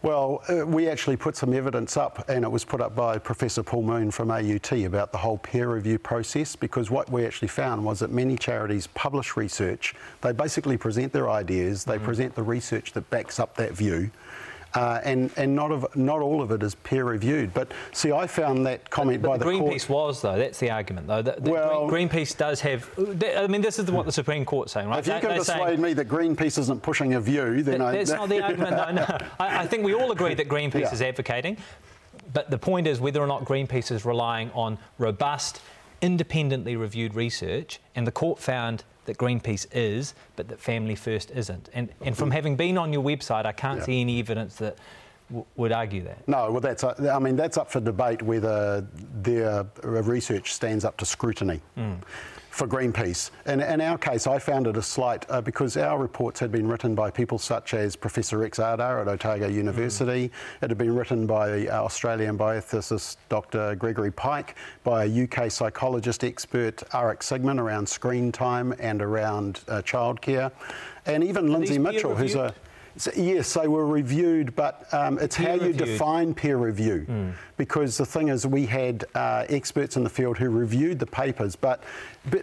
Well, uh, we actually put some evidence up, and it was put up by Professor Paul Moon from AUT about the whole peer review process. Because what we actually found was that many charities publish research. They basically present their ideas, they present the research that backs up that view. Uh, and and not of not all of it is peer reviewed. But see, I found that comment But by the the Greenpeace court. was, though. That's the argument, though. The, the Well- Green- Greenpeace does have. I mean, this is what the Supreme Court's saying, right? If you They- can they're saying- persuade me that Greenpeace isn't pushing a view, then That- I. that's not the argument, though. No. I, I think we all agree that Greenpeace Yeah. is advocating, but the point is whether or not Greenpeace is relying on robust, independently reviewed research, and the court found that Greenpeace is, but that Family First isn't. And, and from having been on your website, I can't Yeah. see any evidence that w- would argue that. No, well, that's. uh, I mean, that's up for debate whether their research stands up to scrutiny. For Greenpeace. In, in our case, I found it a slight, uh, because our reports had been written by people such as Professor Rex Ahdar at Otago University. It had been written by Australian bioethicist Dr. Gregory Pike, by a UK psychologist expert, Aric Sigman, around screen time and around uh, childcare. And even Lindsay Mitchell, who's a. So, yes, they were reviewed, but um, it's Peer how you define peer review. Hmm. Because the thing is, we had uh, experts in the field who reviewed the papers, but, but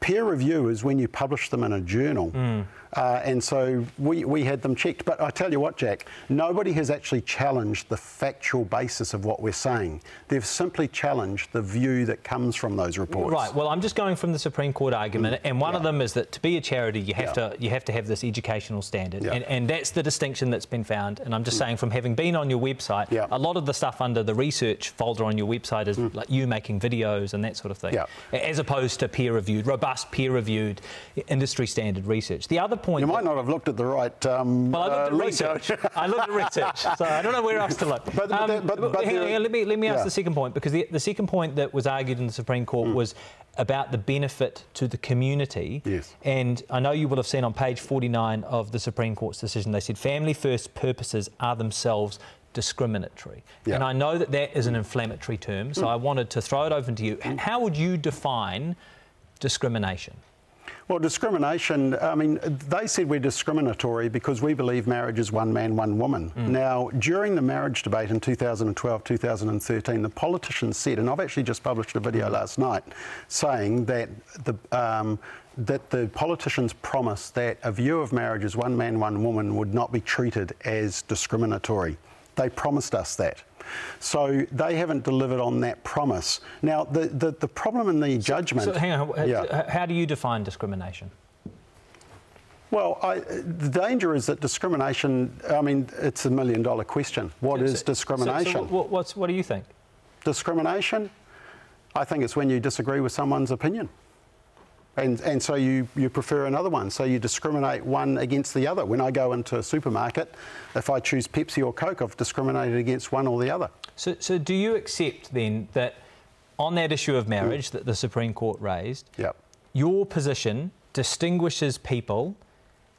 peer review is when you publish them in a journal. Hmm. Uh, and so we, we had them checked. But I tell you what, Jack, nobody has actually challenged the factual basis of what we're saying. They've simply challenged the view that comes from those reports. Right. Well, I'm just going from the Supreme Court argument, and one of Mm. Them is that to be a charity, you have Yeah. to you have to have this educational standard, Yeah. Mm. and, and that's the distinction that's been found. And I'm just saying, from having been on your website, Yeah. a lot of the stuff under the research folder on your website is like you making videos and that sort of thing, Mm. Yeah. as opposed to peer-reviewed, robust peer-reviewed, industry standard research. The other point. You that- might not have looked at the right. Um, well, I looked uh, at research. I looked at research, so I don't know where else to look. But- but but- but hang let me let me ask the second point because the, the second point that was argued in the Supreme. Court was about the benefit to the community. Yes. And I know you will have seen on page 49 of the Supreme Court's decision, they said family first purposes are themselves discriminatory. Yeah. And I know that that is an inflammatory term, so mm. I wanted to throw it open to you. Mm. How would you define discrimination? Well, discrimination, I mean, they said we're discriminatory because we believe marriage is one man, one woman. Mm. Now, during the marriage debate in 2012, 2013, the politicians said, and I've actually just published a video last night saying that the. Um, that the politicians promised that a view of marriage as one man, one woman would not be treated as discriminatory. They promised us that. So they haven't delivered on that promise. Now, the, the, the problem in the judgment. So hang on, Yeah. how do you define discrimination? Well, I, the danger is that discrimination, I mean, it's a million dollar question. What is So- discrimination? So, so what, what's, what do you think? discrimination, I think it's when you disagree with someone's opinion. And, and so you, you prefer another one. So you discriminate one against the other. When I go into a supermarket, if I choose Pepsi or Coke, I've discriminated against one or the other. So, so do you accept then that on that issue of marriage mm. that the Supreme Court raised, yep. your position distinguishes people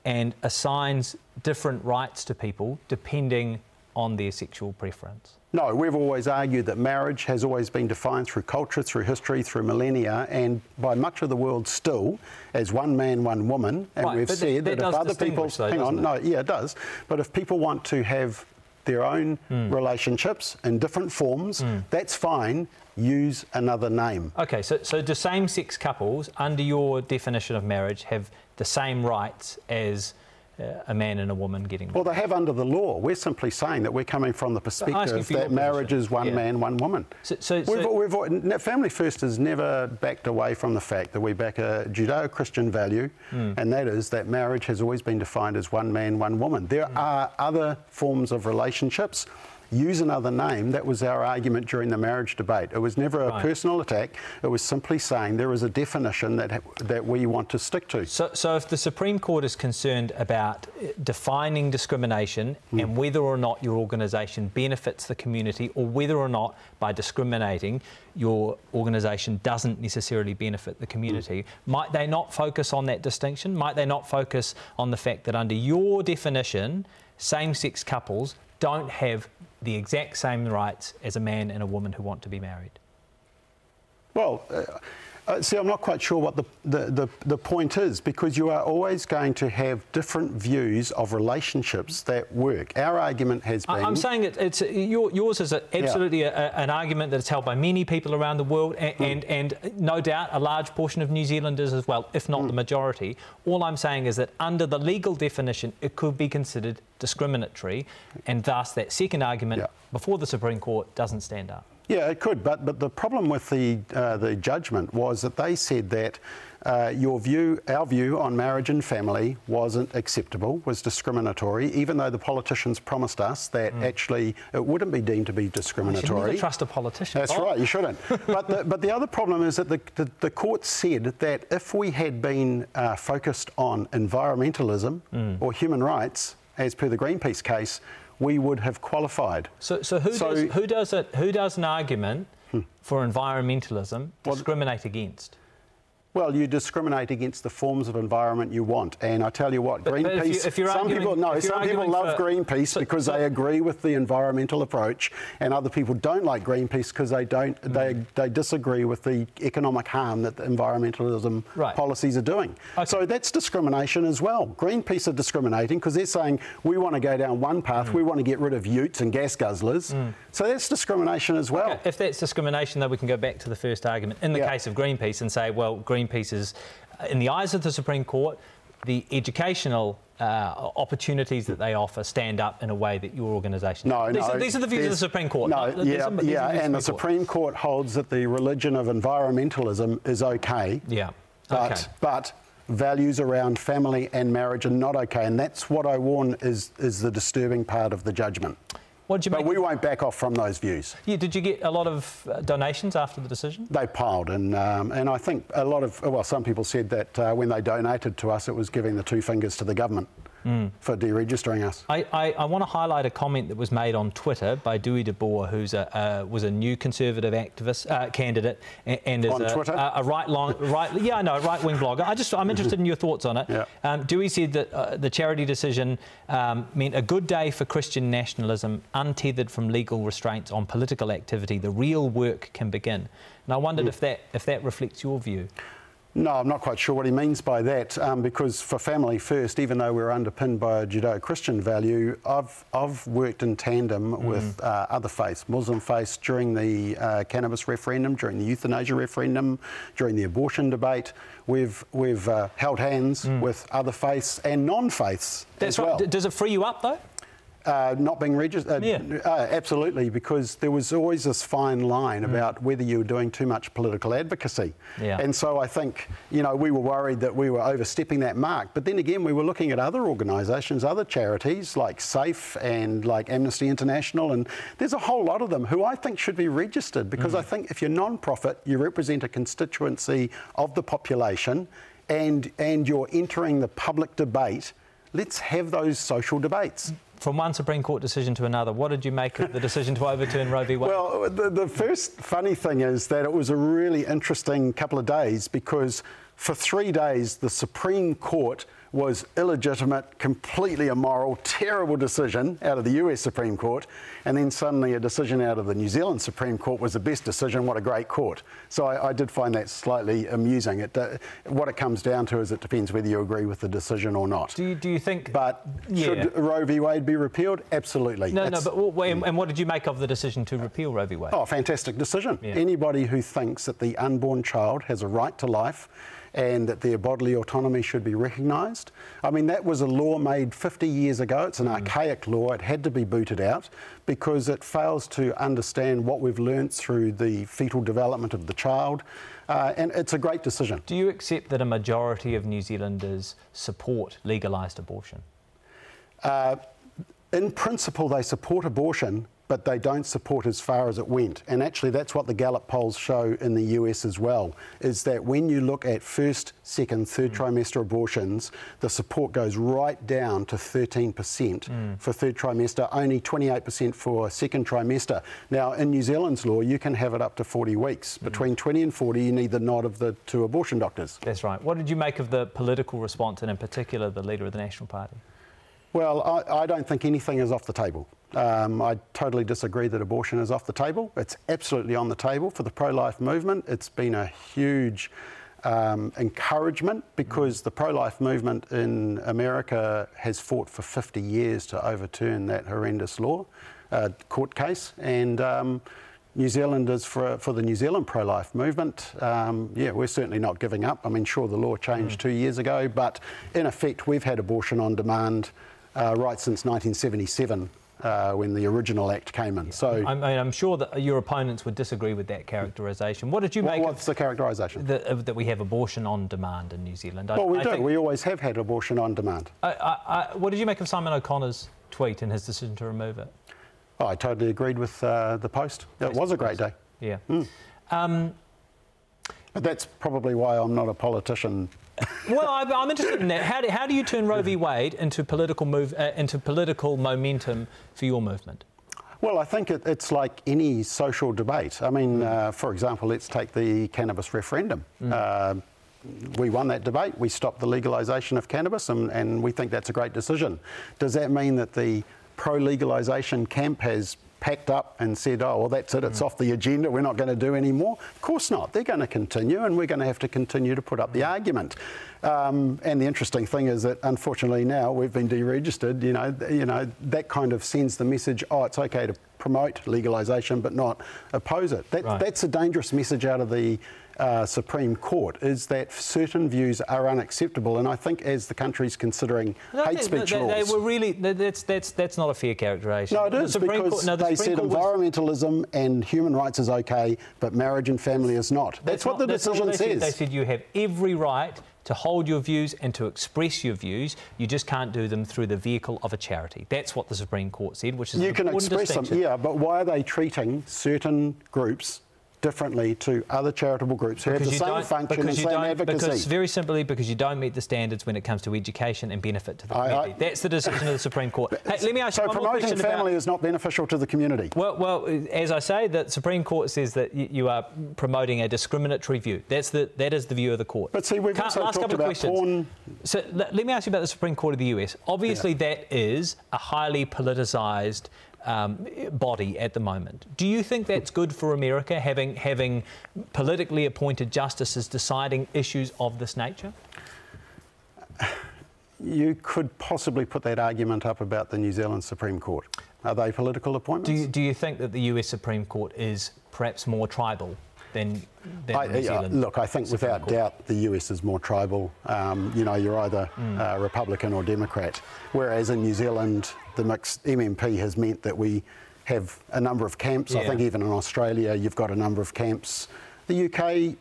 and assigns different rights to people depending on their sexual preference. No, we've always argued that marriage has always been defined through culture, through history, through millennia, and by much of the world still as one man, one woman. And right, we've said that, that, that if other people, though, hang on, it? no, yeah, it does. But if people want to have their own mm. relationships in different forms, mm. that's fine. Use another name. Okay, so, so do same sex couples, under your definition of marriage, have the same rights as a man and a woman getting married? Well, they have under the law. We're simply saying that we're coming from the perspective that marriage is one yeah. man, one woman. So, so, we've, so we've, Family First has never backed away from the fact that we back a Judeo Christian value, mm. and that is that marriage has always been defined as one man, one woman. There mm. are other forms of relationships use another name. That was our argument during the marriage debate. It was never a right. personal attack. It was simply saying there is a definition that that we want to stick to. So, so if the Supreme Court is concerned about uh, defining discrimination mm. and whether or not your organisation benefits the community, or whether or not by discriminating your organisation doesn't necessarily benefit the community, mm. might they not focus on that distinction? Might they not focus on the fact that under your definition, same-sex couples don't have the exact same rights as a man and a woman who want to be married? Well, uh, uh, see, I'm not quite sure what the, the, the, the, point is because you are always going to have different views of relationships that work. Our argument has been. I'm saying it, it's yours is a, absolutely yeah. a, an argument that is held by many people around the world and, mm. and, and, no doubt a large portion of New Zealanders as well, if not mm. the majority. All I'm saying is that under the legal definition, it could be considered discriminatory, and thus that second argument yeah. before the Supreme Court doesn't stand up. Yeah, it could, but but the problem with the uh, the judgment was that they said that uh, your view, our view on marriage and family wasn't acceptable, was discriminatory, even though the politicians promised us that mm. actually it wouldn't be deemed to be discriminatory. You never trust a politician. That's oh. right, you shouldn't. but the, but the other problem is that the, the, the court said that if we had been uh, focused on environmentalism mm. or human rights, as per the Greenpeace case, we would have qualified. So, so, who, so does, who, does it, who does an argument hmm. for environmentalism discriminate well, against? Well, you discriminate against the forms of environment you want, and I tell you what, but, Greenpeace. But if you, if some people no, some people love for, Greenpeace so, because so, they agree with the environmental approach, and other people don't like Greenpeace because they don't mm. they they disagree with the economic harm that the environmentalism right. policies are doing. Okay. So that's discrimination as well. Greenpeace are discriminating because they're saying we want to go down one path, mm. we want to get rid of utes and gas guzzlers. Mm. So that's discrimination as well. Okay. If that's discrimination, though, we can go back to the first argument in the yeah. case of Greenpeace and say, well, Greenpeace pieces. Uh, in the eyes of the Supreme Court, the educational uh, opportunities that they offer stand up in a way that your organisation. No, these, no. Are, these are the views of the Supreme Court. No, no yeah, yeah, and the Supreme Court. Court holds that the religion of environmentalism is okay. Yeah. But, okay. but values around family and marriage are not okay, and that's what I warn is is the disturbing part of the judgment. What did you but we won't back off from those views. Yeah, did you get a lot of uh, donations after the decision? They piled, and um, and I think a lot of well, some people said that uh, when they donated to us, it was giving the two fingers to the government mm. for deregistering us. I, I, I, want to highlight a comment that was made on Twitter by Dieuwe de Boer, who's a uh, was a new Conservative activist uh, candidate and, and is a, a, right long right yeah no right wing blogger. I just I'm interested in your thoughts on it. Yeah. Um, Dewey said that uh, the charity decision um, meant a good day for Christian nationalism, untethered from legal restraints on political activity. The real work can begin. And I wondered mm. if that if that reflects your view. No, I'm not quite sure what he means by that, um, because for Family First, even though we're underpinned by a Judeo Christian value, I've, I've worked in tandem mm. with uh, other faiths, Muslim faiths, during the uh, cannabis referendum, during the euthanasia referendum, during the abortion debate. We've, we've uh, held hands mm. with other faiths and non faiths. That's as well. right. Does it free you up, though? Uh, not being registered? Uh, yeah. Uh, absolutely, because there was always this fine line mm. about whether you were doing too much political advocacy. Yeah. And so I think, you know, we were worried that we were overstepping that mark. But then again, we were looking at other organisations, other charities like SAFE and like Amnesty International, and there's a whole lot of them who I think should be registered because mm. I think if you're non-profit, you represent a constituency of the population and, and you're entering the public debate, let's have those social debates from one Supreme Court decision to another. What did you make of the decision to overturn Roe v. Wade? Well, the, the first funny thing is that it was a really interesting couple of days because for three days the Supreme Court was illegitimate, completely immoral, terrible decision out of the US Supreme Court, and then suddenly a decision out of the New Zealand Supreme Court was the best decision. What a great court! So I, I did find that slightly amusing. It, uh, what it comes down to is it depends whether you agree with the decision or not. Do you, do you think? But yeah. should Roe v. Wade be repealed? Absolutely. No, no. But and, and what did you make of the decision to repeal Roe v. Wade? Oh, fantastic decision. Yeah. Anybody who thinks that the unborn child has a right to life and that their bodily autonomy should be recognised. I mean, that was a law made 50 years ago. It's an mm. archaic law. It had to be booted out because it fails to understand what we've learnt through the fetal development of the child. Uh, and it's a great decision. Do you accept that a majority of New Zealanders support legalised abortion? Uh, in principle, they support abortion, but they don't support as far as it went. And actually, that's what the Gallup polls show in the US as well, is that when you look at first, second, third mm. trimester abortions, the support goes right down to 13% mm. for third trimester, only 28% for second trimester. Now, in New Zealand's law, you can have it up to 40 weeks. Mm. Between 20 and 40, you need the nod of the two abortion doctors. That's right. What did you make of the political response, and in particular, the leader of the National Party? Well, I, I don't think anything is off the table. Um, I totally disagree that abortion is off the table. It's absolutely on the table for the pro life movement. It's been a huge um, encouragement because the pro life movement in America has fought for 50 years to overturn that horrendous law, uh, court case. And um, New Zealanders, for, for the New Zealand pro life movement, um, yeah, we're certainly not giving up. I mean, sure, the law changed mm. two years ago, but in effect, we've had abortion on demand uh, right since 1977 uh, when the original act came in. So I mean, I'm sure that your opponents would disagree with that characterisation. What did you make? what's the characterisation? That, we have abortion on demand in New Zealand. Well, I, we I do. We always have had abortion on demand. I, what did you make of Simon O'Connor's tweet and his decision to remove it? Oh, I totally agreed with uh, the post. It was a great day. Yeah. Mm. Um, but that's probably why I'm not a politician well, I'm interested in that. How do, how do you turn Roe v. Wade into political move uh, into political momentum for your movement? Well, I think it, it's like any social debate. I mean, uh, for example, let's take the cannabis referendum. Mm. Uh, we won that debate. We stopped the legalisation of cannabis, and, and we think that's a great decision. Does that mean that the pro legalisation camp has packed up and said, oh, well, that's it, it's mm. off the agenda, we're not going to do any more? Of course not. They're going to continue, and we're going to have to continue to put up the argument. Um, and the interesting thing is that unfortunately now we've been deregistered. You know, you know that kind of sends the message: oh, it's okay to promote legalisation, but not oppose it. That, right. That's a dangerous message out of the uh, Supreme Court is that certain views are unacceptable, and I think as the country's considering no, hate speech they, laws, they were really that's that's that's not a fair characterisation. No, it is the because Court, no, the they Supreme said Court environmentalism was... and human rights is okay, but marriage and family is not. That's, that's what not, the decision what they says. Said. They said you have every right to hold your views and to express your views. You just can't do them through the vehicle of a charity. That's what the Supreme Court said, which is you can express them, yeah. But why are they treating certain groups differently to other charitable groups who because have the same function and same advocacy. Because very simply because you don't meet the standards when it comes to education and benefit to the community. I, I, That's the decision of the Supreme Court. Hey, let me ask so you one promoting more family about, is not beneficial to the community. Well, well, as I say, the Supreme Court says that you are promoting a discriminatory view. That's the that is the view of the court. But see, we've Can't, also last talked about questions. porn. So let, let, me ask you about the Supreme Court of the US. Obviously, yeah. that is a highly politicised um, body at the moment. Do you think that's good for America, having, having politically appointed justices deciding issues of this nature? You could possibly put that argument up about the New Zealand Supreme Court. Are they political appointments? Do you, do you think that the US Supreme Court is perhaps more tribal than, than I, New Zealand? look, I think Supreme without Court. doubt the US is more tribal. Um, you know, you're either mm. uh, Republican or Democrat, whereas in New Zealand the mixed MMP has meant that we have a number of camps. Yeah. I think even in Australia you've got a number of camps. The UK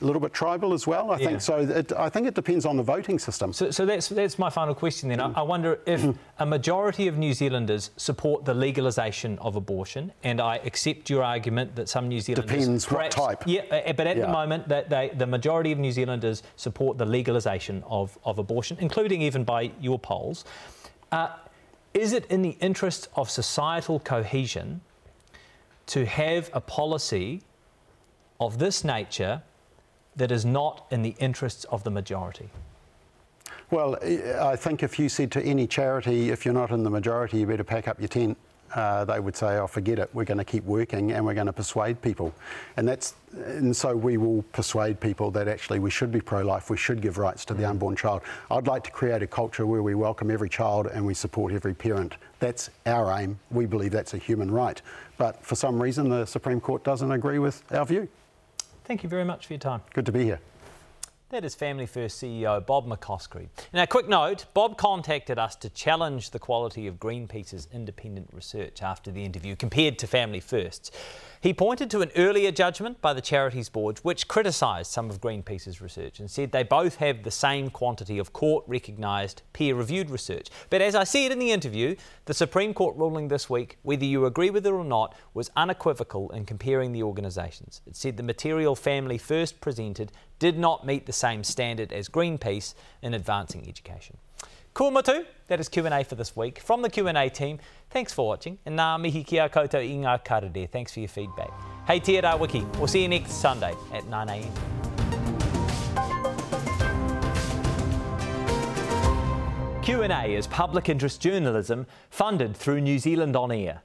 a little bit tribal as well. I yeah. think so. It, I think it depends on the voting system. So, so that's that's my final question. Then mm. I, I, wonder if mm. a majority of New Zealanders support the legalisation of abortion, and I accept your argument that some New Zealanders depends perhaps, what type. Yeah, uh, but at yeah. the moment, that they, the majority of New Zealanders support the legalisation of, of abortion, including even by your polls. Uh, is it in the interest of societal cohesion to have a policy of this nature that is not in the interests of the majority? Well, I think if you said to any charity, if you're not in the majority, you better pack up your tent uh, they would say, "Oh, forget it. We're going to keep working, and we're going to persuade people." And that's and so we will persuade people that actually we should be pro-life. We should give rights to the mm. unborn child. I'd like to create a culture where we welcome every child and we support every parent. That's our aim. We believe that's a human right. But for some reason, the Supreme Court doesn't agree with our view. Thank you very much for your time. Good to be here. That is Family First CEO Bob McCoskrie. Now, quick note Bob contacted us to challenge the quality of Greenpeace's independent research after the interview compared to Family First's. He pointed to an earlier judgment by the Charities Board which criticised some of Greenpeace's research and said they both have the same quantity of court recognised peer reviewed research. But as I said in the interview, the Supreme Court ruling this week, whether you agree with it or not, was unequivocal in comparing the organisations. It said the material Family First presented did not meet the same standard as Greenpeace in advancing education. Kua motu, that is Q&A for this week. From the Q&A team, thanks for watching. And nā mihi kia koutou i ngā karere. Thanks for your feedback. Hey, Te Wiki. We'll see you next Sunday at 9am. Q&A is public interest journalism funded through New Zealand On Air.